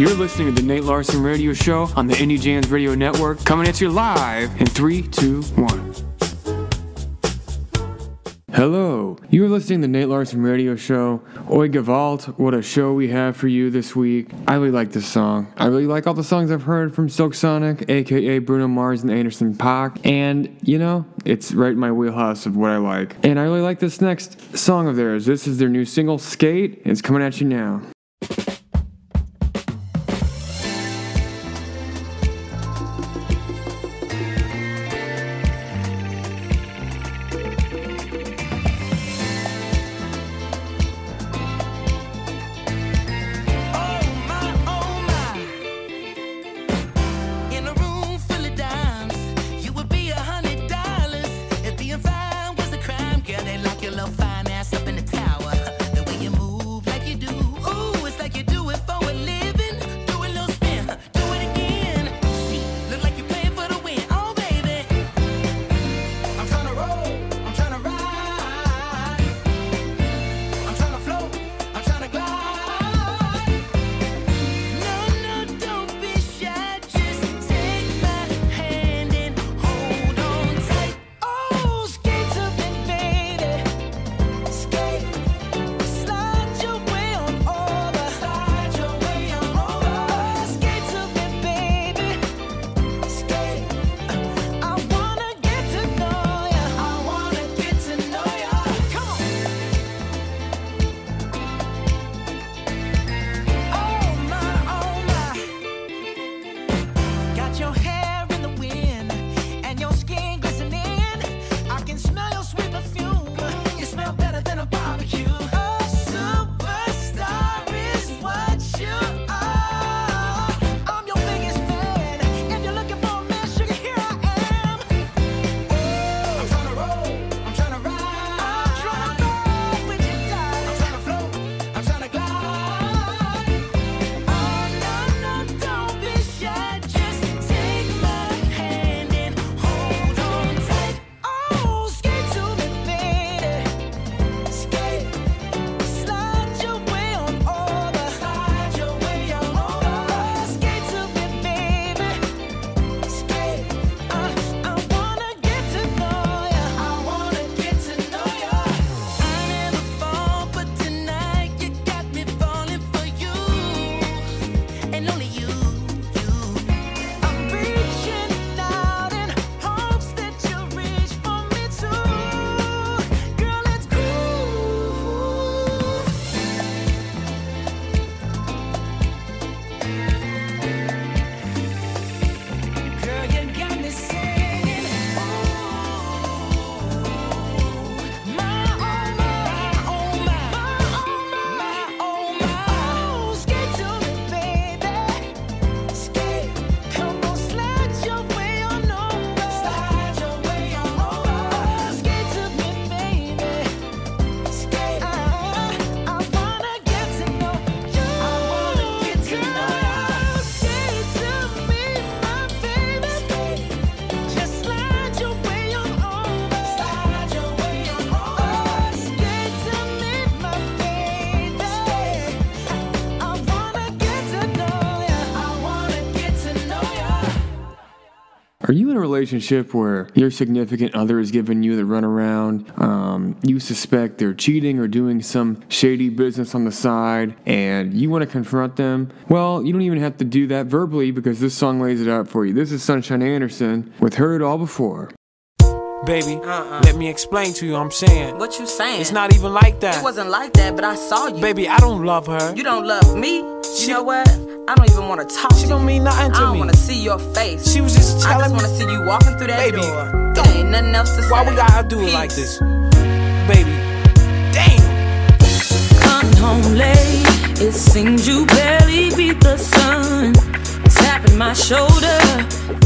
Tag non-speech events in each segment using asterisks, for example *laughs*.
You're listening to the Nate Larson Radio Show on the Indie Jams Radio Network, coming at you live in 3, 2, 1. Hello, you're listening to the Nate Larson Radio Show. Oi Gewalt, what a show we have for you this week. I really like this song. I really like all the songs I've heard from Silk Sonic, aka Bruno Mars and Anderson .Paak, and you know, it's right in my wheelhouse of what I like. And I really like this next song of theirs. This is their new single, Skate, and it's coming at you now. Are you in a relationship where your significant other is giving you the runaround? Um, you suspect they're cheating or doing some shady business on the side, and you want to confront them? Well, you don't even have to do that verbally because this song lays it out for you. This is Sunshine Anderson with Heard All Before. Baby, uh-uh. let me explain to you. I'm saying. What you saying? It's not even like that. It wasn't like that, but I saw you. Baby, I don't love her. You don't love me. You she, know what? I don't even want to talk she to don't mean nothing to me. I don't want to see your face. She was just telling me. I just want to see you walking through that Baby, door. There ain't nothing else to say. Why we gotta do Peace. it like this? Baby, damn. Coming home late, it seems you barely beat the sun. Tapping my shoulder,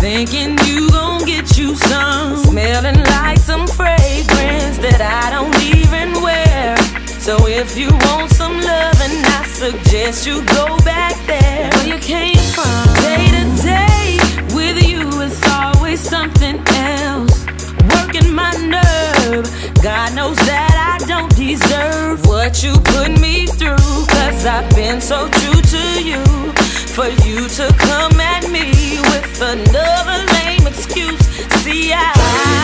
thinking you gon' get you some. Smelling like some fragrance that I don't even wear. So if you want some love, and I suggest you go back there where you came from. Day to day with you, it's always something else. Working my nerve. God knows that I don't deserve what you put me through. Cause I've been so true to you for you to come at me with another lame excuse. See, I.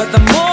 But the more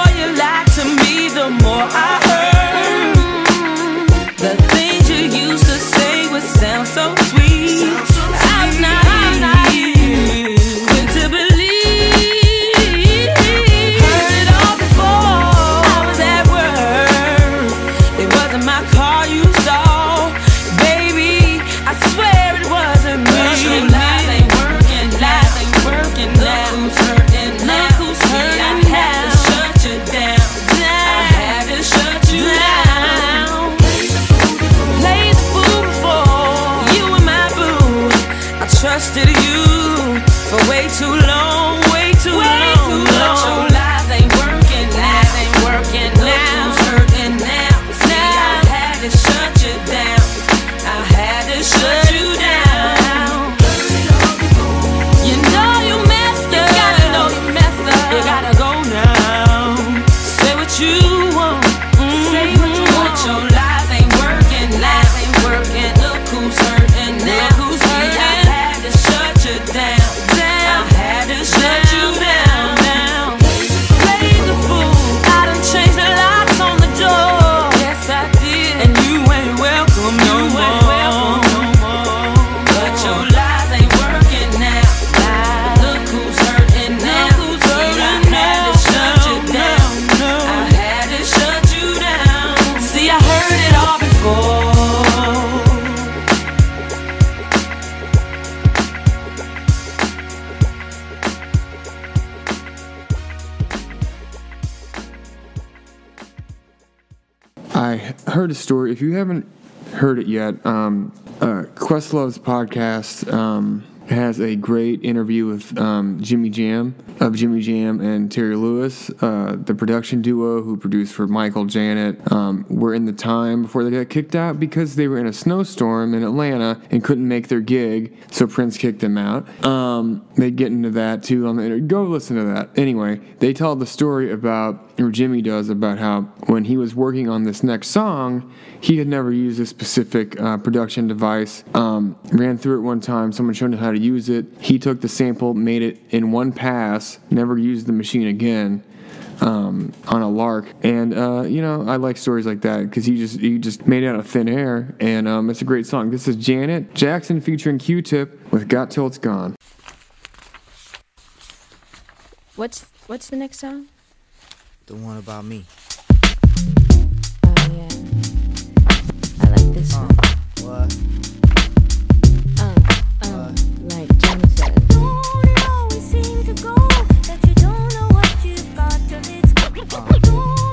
I heard a story. If you haven't heard it yet, um, uh, Questlove's podcast. Um, has a great interview with um, Jimmy Jam of Jimmy Jam and Terry Lewis, uh, the production duo who produced for Michael Janet. Um, were in the time before they got kicked out because they were in a snowstorm in Atlanta and couldn't make their gig, so Prince kicked them out. Um, they get into that too on the interview. Go listen to that. Anyway, they tell the story about, or Jimmy does, about how when he was working on this next song, he had never used a specific uh, production device. Um, ran through it one time, someone showed him how to to use it. He took the sample, made it in one pass, never used the machine again. Um, on a lark. And uh, you know, I like stories like that because he just he just made it out of thin air, and um, it's a great song. This is Janet Jackson featuring Q-Tip with "Got Till It's Gone." What's what's the next song? The one about me. Oh yeah, I like this uh, one. What? Uh.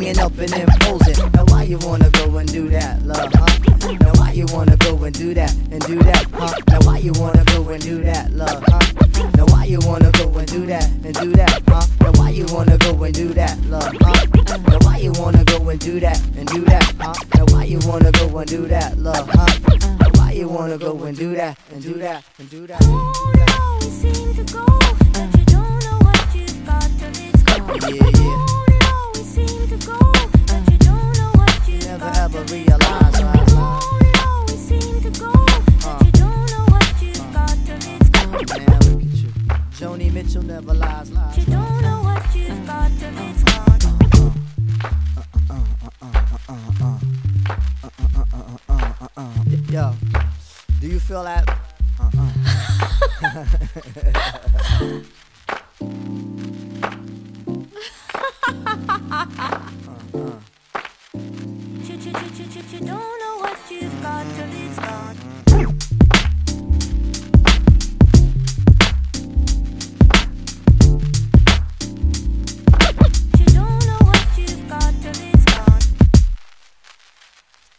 Hanging up and imposing. Now why you wanna go and do that, love, huh? Now why you wanna go and do that and do that, huh? Now why you wanna go and do that, love, huh? Now why you wanna go and do that and do that, huh? Now why you wanna go and do that, love, huh? Now why you wanna go and do that and do that, huh? Now why you wanna go and do that, love, huh? Now why you wanna go and do that and do that and do that? Oh no, you seem to go, but you don't know what you've got till it's gone. Yeah, yeah. Never ever realize, lie, lie. Oh, man, look at you. Joni Mitchell never lies, lies. Uh-uh. Yo, do you feel that? Uh-uh. *laughs* *laughs*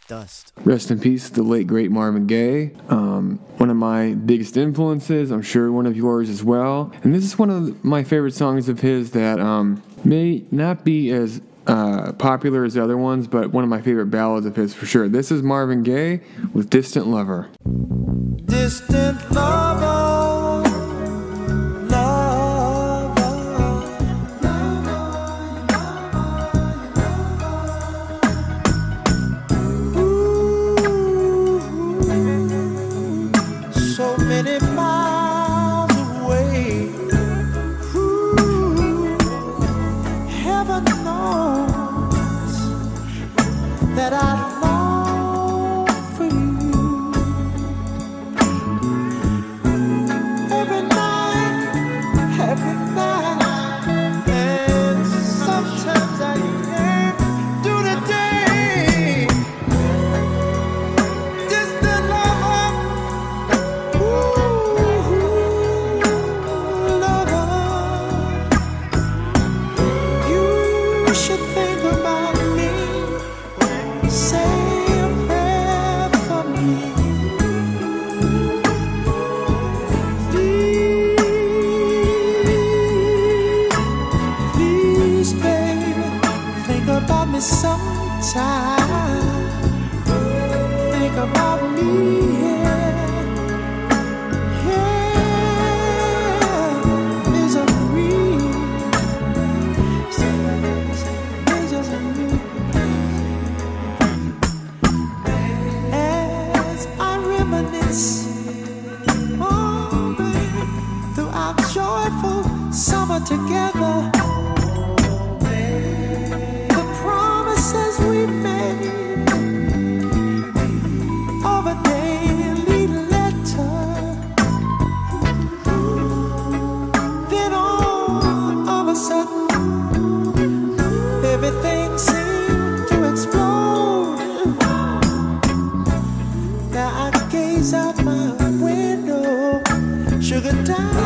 Dust. Rest in peace, the late great Marvin Gaye. Um, one of my biggest influences, I'm sure one of yours as well. And this is one of my favorite songs of his that um, may not be as uh, popular as the other ones, but one of my favorite ballads of his for sure. This is Marvin Gaye with Distant Lover. Distant lover, out my window, sugar down,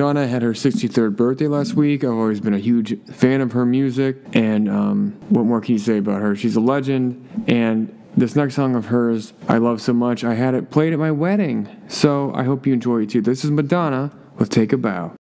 Madonna had her 63rd birthday last week. I've always been a huge fan of her music, and um, what more can you say about her? She's a legend, and this next song of hers I love so much. I had it played at my wedding, so I hope you enjoy it too. This is Madonna with Take a Bow.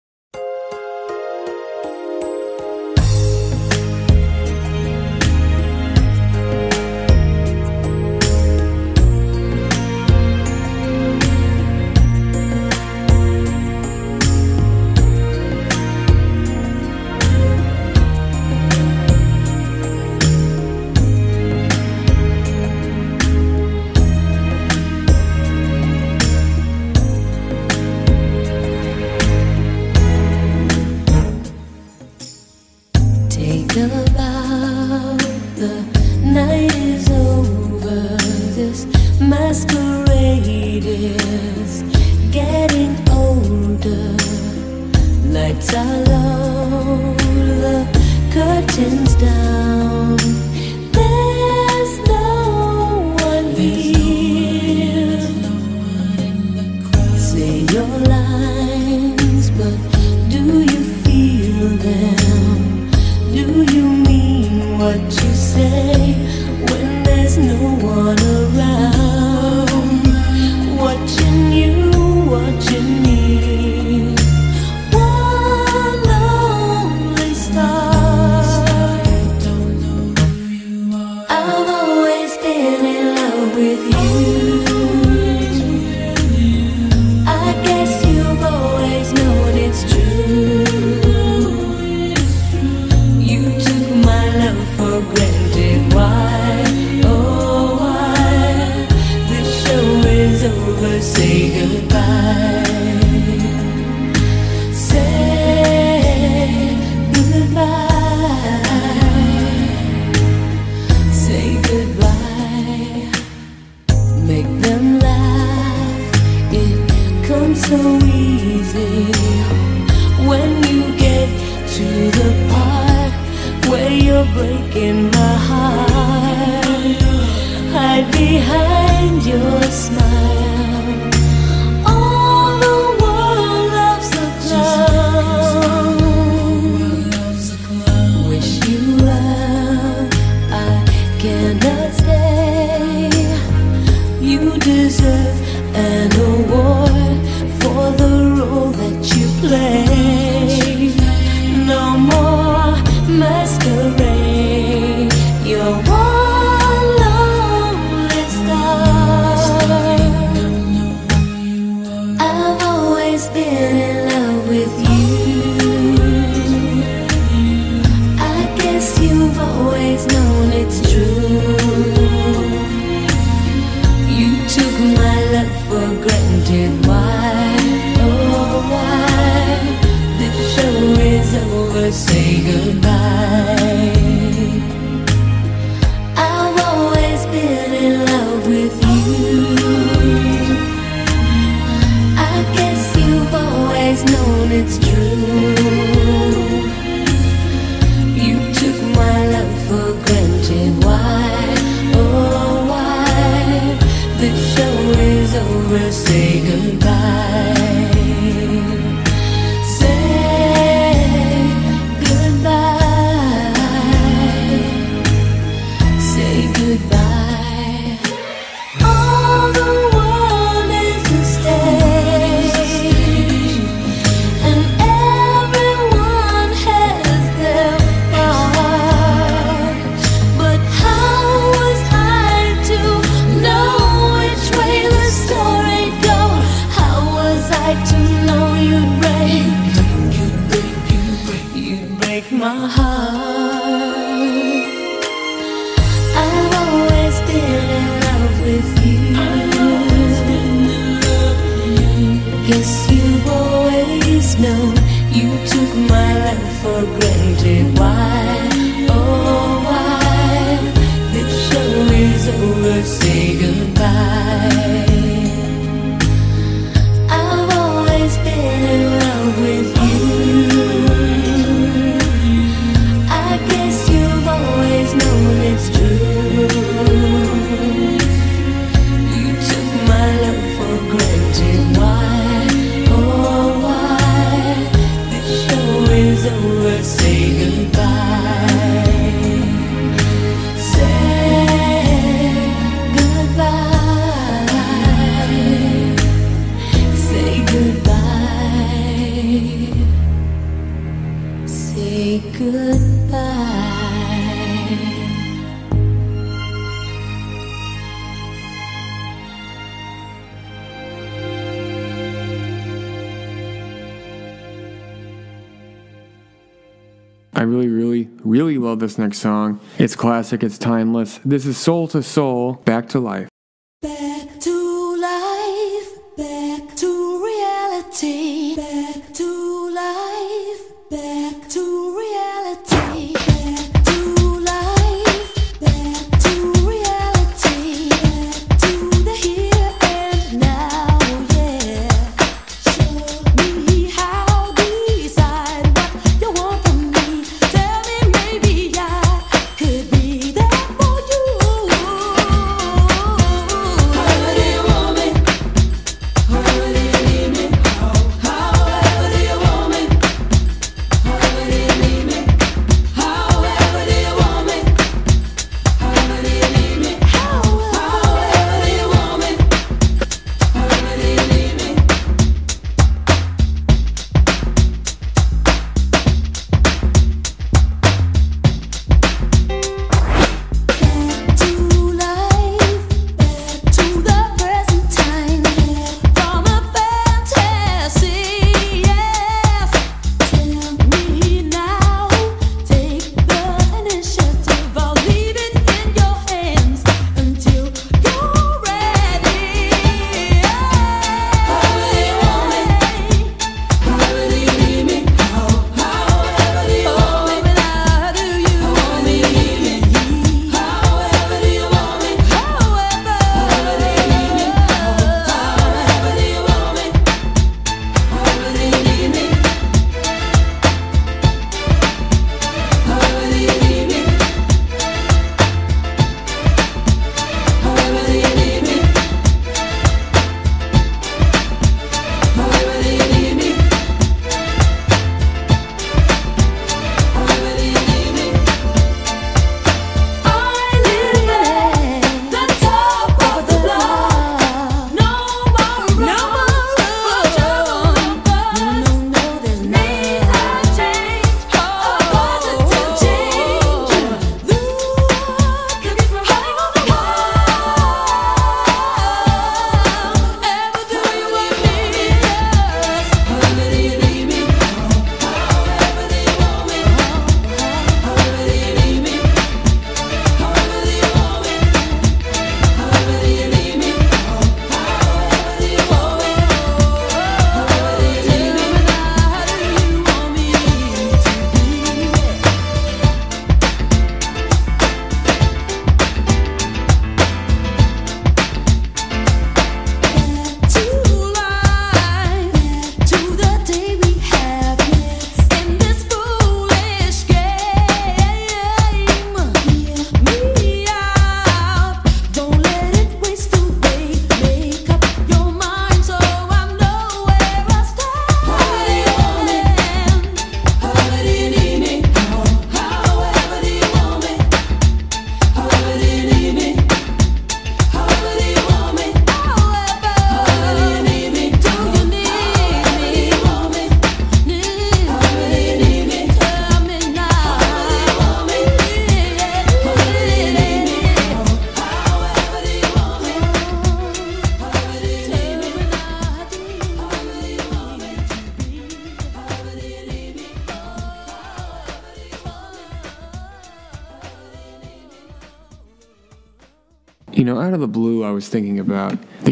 Say goodbye. I've always been in love with you. I guess you've always known it's true. You took my love for granted. Why? Oh, why? The show is over. Say goodbye. This next song. It's classic, it's timeless. This is Soul II Soul, Back to Life.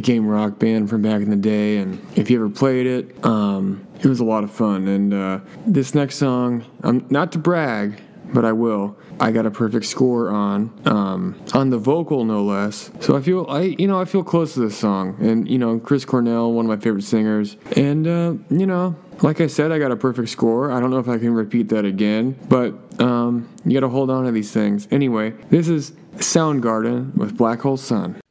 Game Rock Band from back in the day, and if you ever played it, um, it was a lot of fun. And uh, this next song, um, not to brag, but I will. I got a perfect score on, um, on the vocal no less. So I feel I, you know, I feel close to this song, and you know, Chris Cornell, one of my favorite singers, and uh, you know, like I said, I got a perfect score. I don't know if I can repeat that again, but um, you got to hold on to these things. Anyway, this is Soundgarden with Black Hole Sun.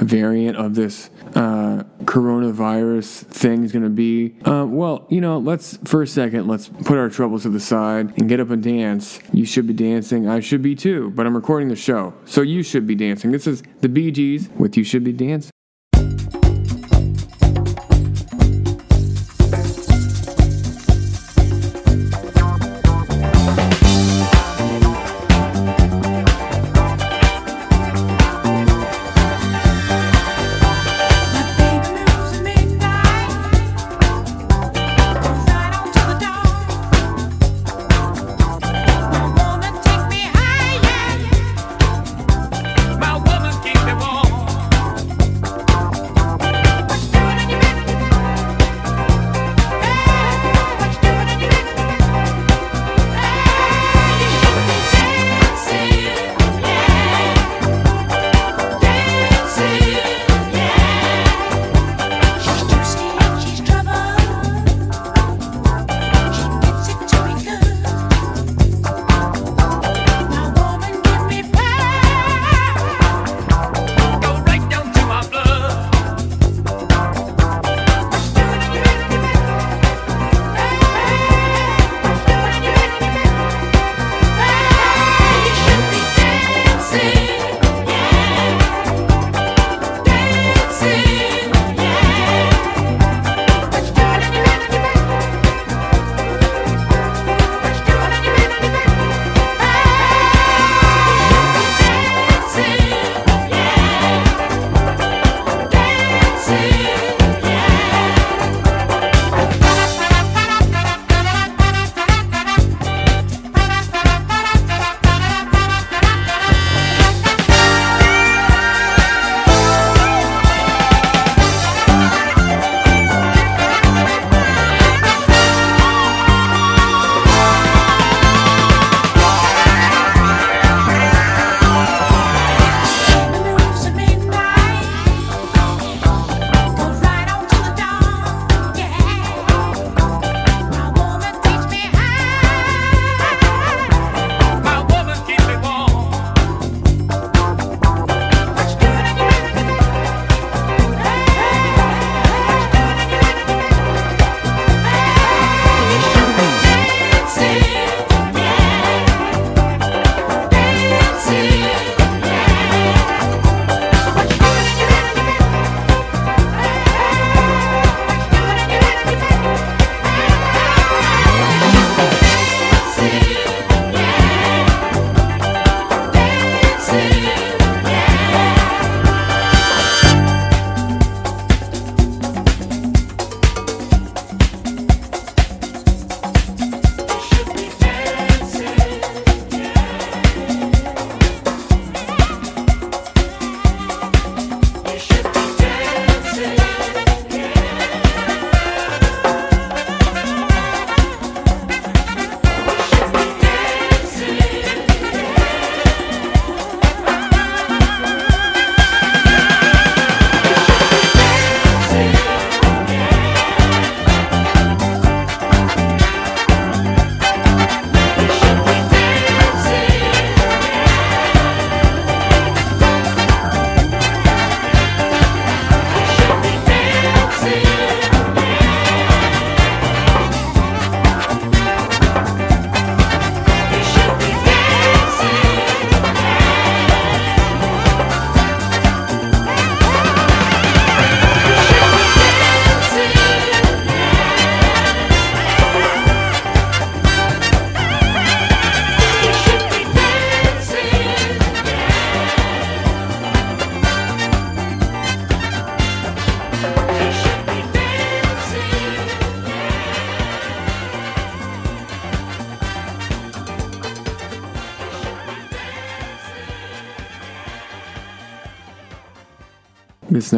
Variant of this uh, coronavirus thing is going to be? Uh, well, you know, let's for a second, let's put our troubles to the side and get up and dance. You should be dancing. I should be too, but I'm recording the show, so you should be dancing. This is the Bee Gees with You Should Be Dancing.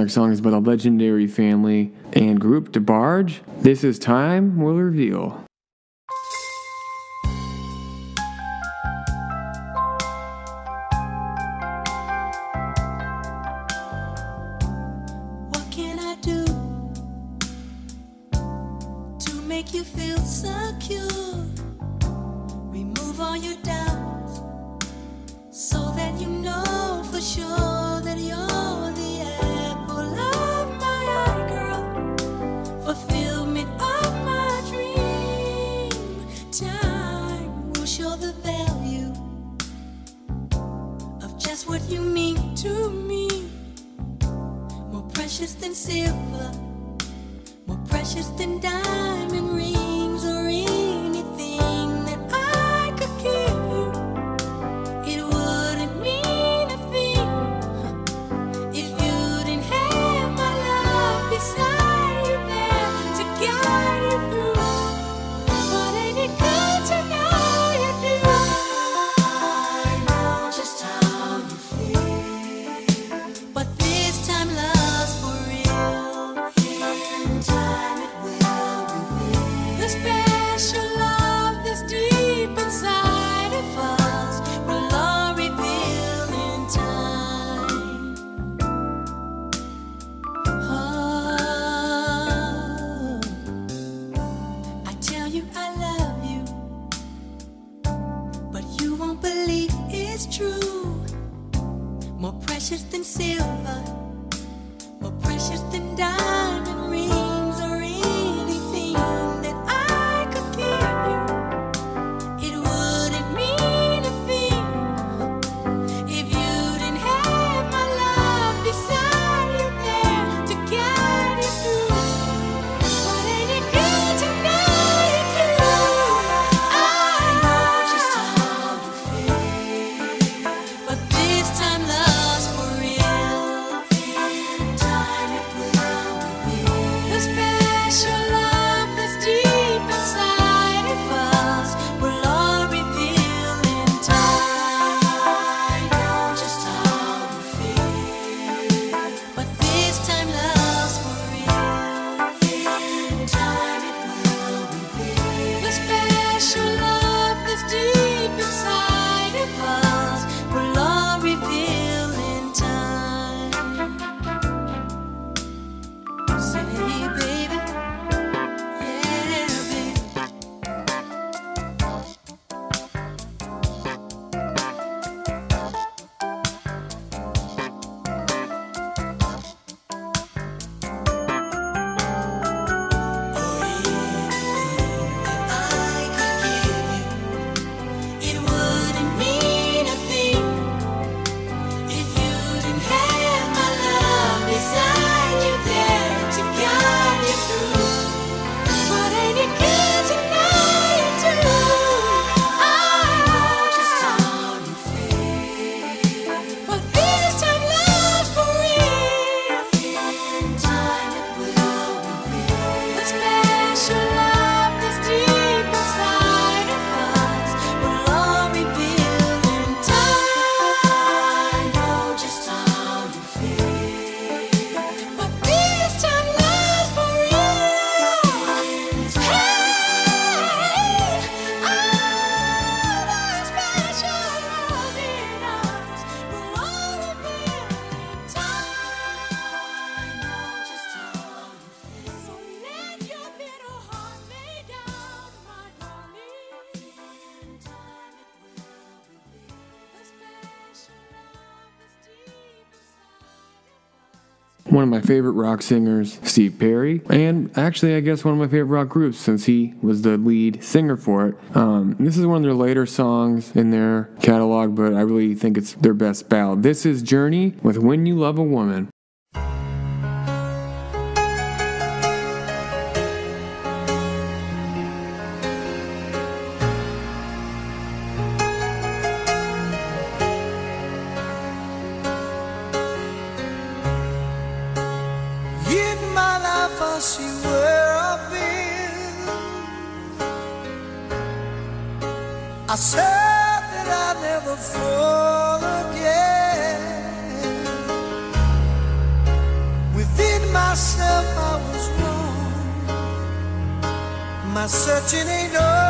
Next song is by the legendary family and group DeBarge. This is Time Will Reveal. favorite rock singers, Steve Perry, and actually, I guess one of my favorite rock groups since he was the lead singer for it. Um, this is one of their later songs in their catalog, but I really think it's their best ballad. This is Journey with When You Love a Woman. myself I was wrong. My searching ain't over.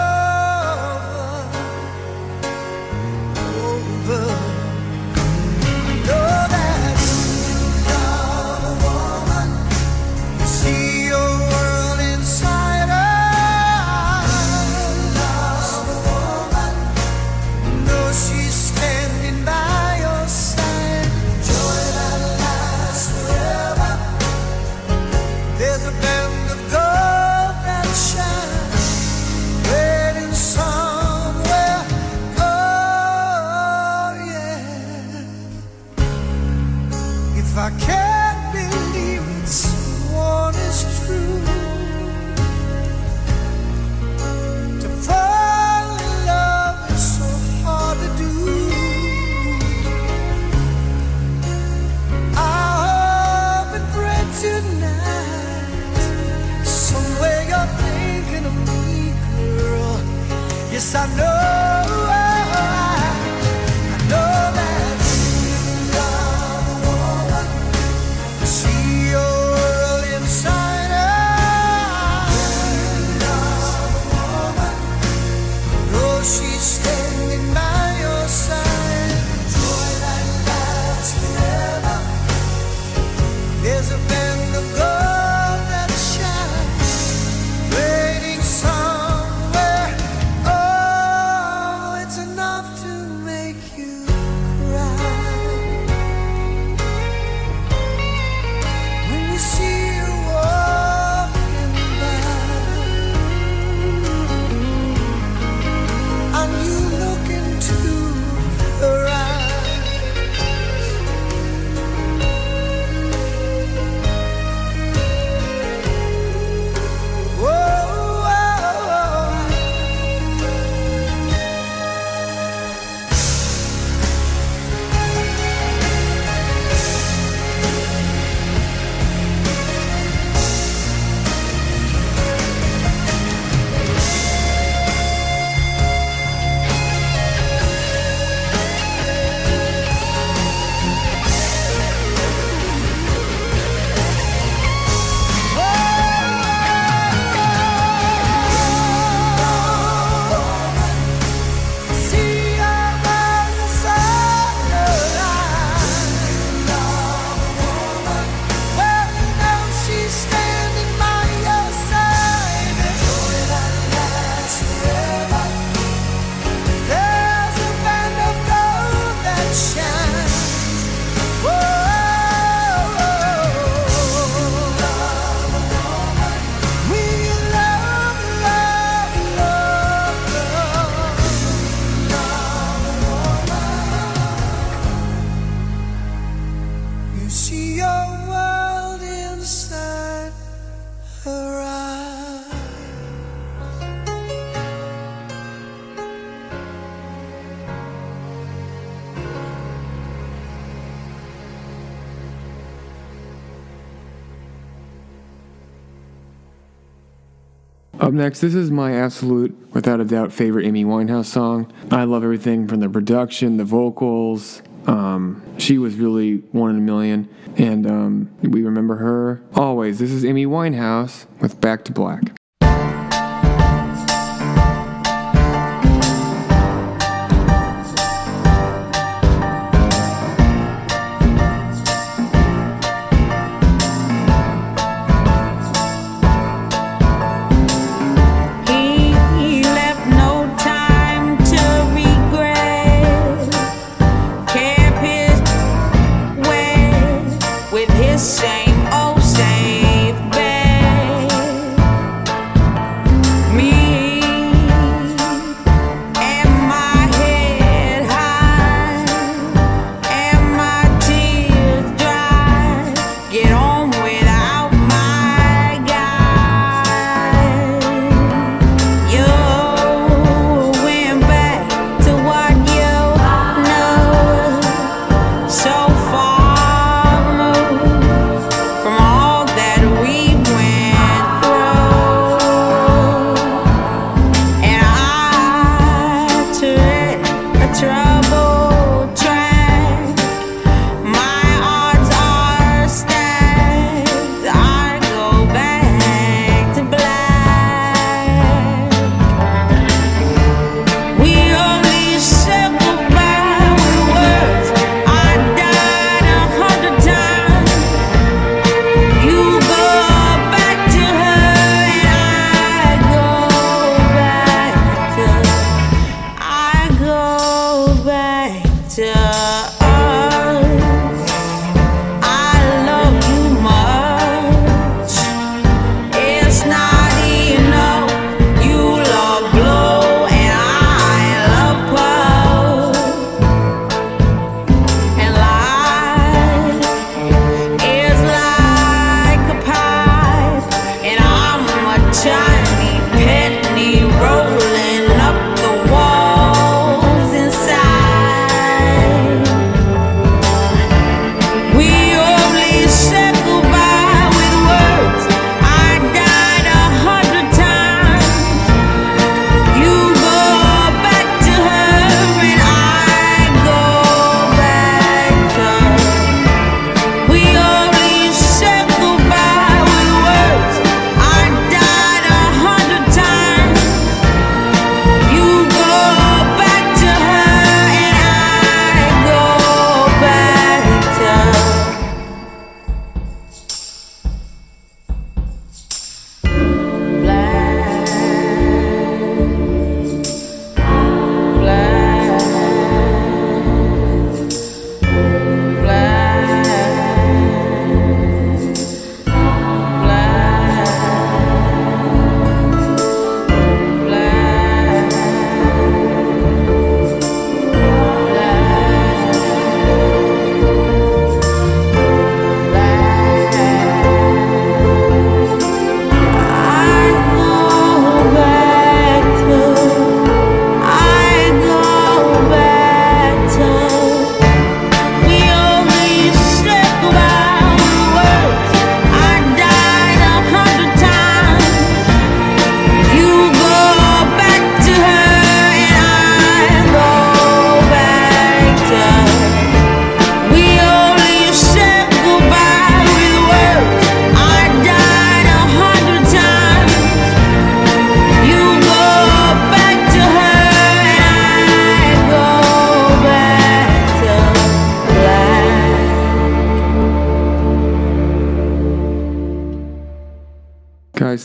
Up next, this is my absolute, without a doubt, favorite Amy Winehouse song. I love everything from the production, the vocals. Um, she was really one in a million, and um, we remember her always. This is Amy Winehouse with Back to Black.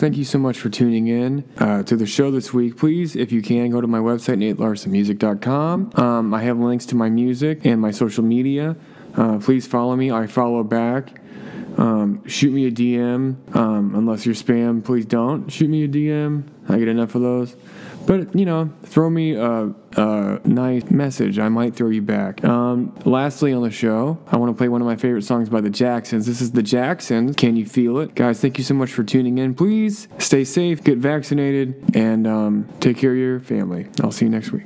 Thank you so much for tuning in uh, to the show this week. Please, if you can, go to my website, natelarsonmusic.com. Um, I have links to my music and my social media. Uh, please follow me. I follow back. Um, shoot me a DM. Um, unless you're spam, please don't shoot me a DM. I get enough of those. But, you know, throw me a, a nice message. I might throw you back. Um, lastly on the show, I want to play one of my favorite songs by the Jacksons. This is the Jacksons. Can you feel it? Guys, thank you so much for tuning in. Please stay safe, get vaccinated, and um, take care of your family. I'll see you next week.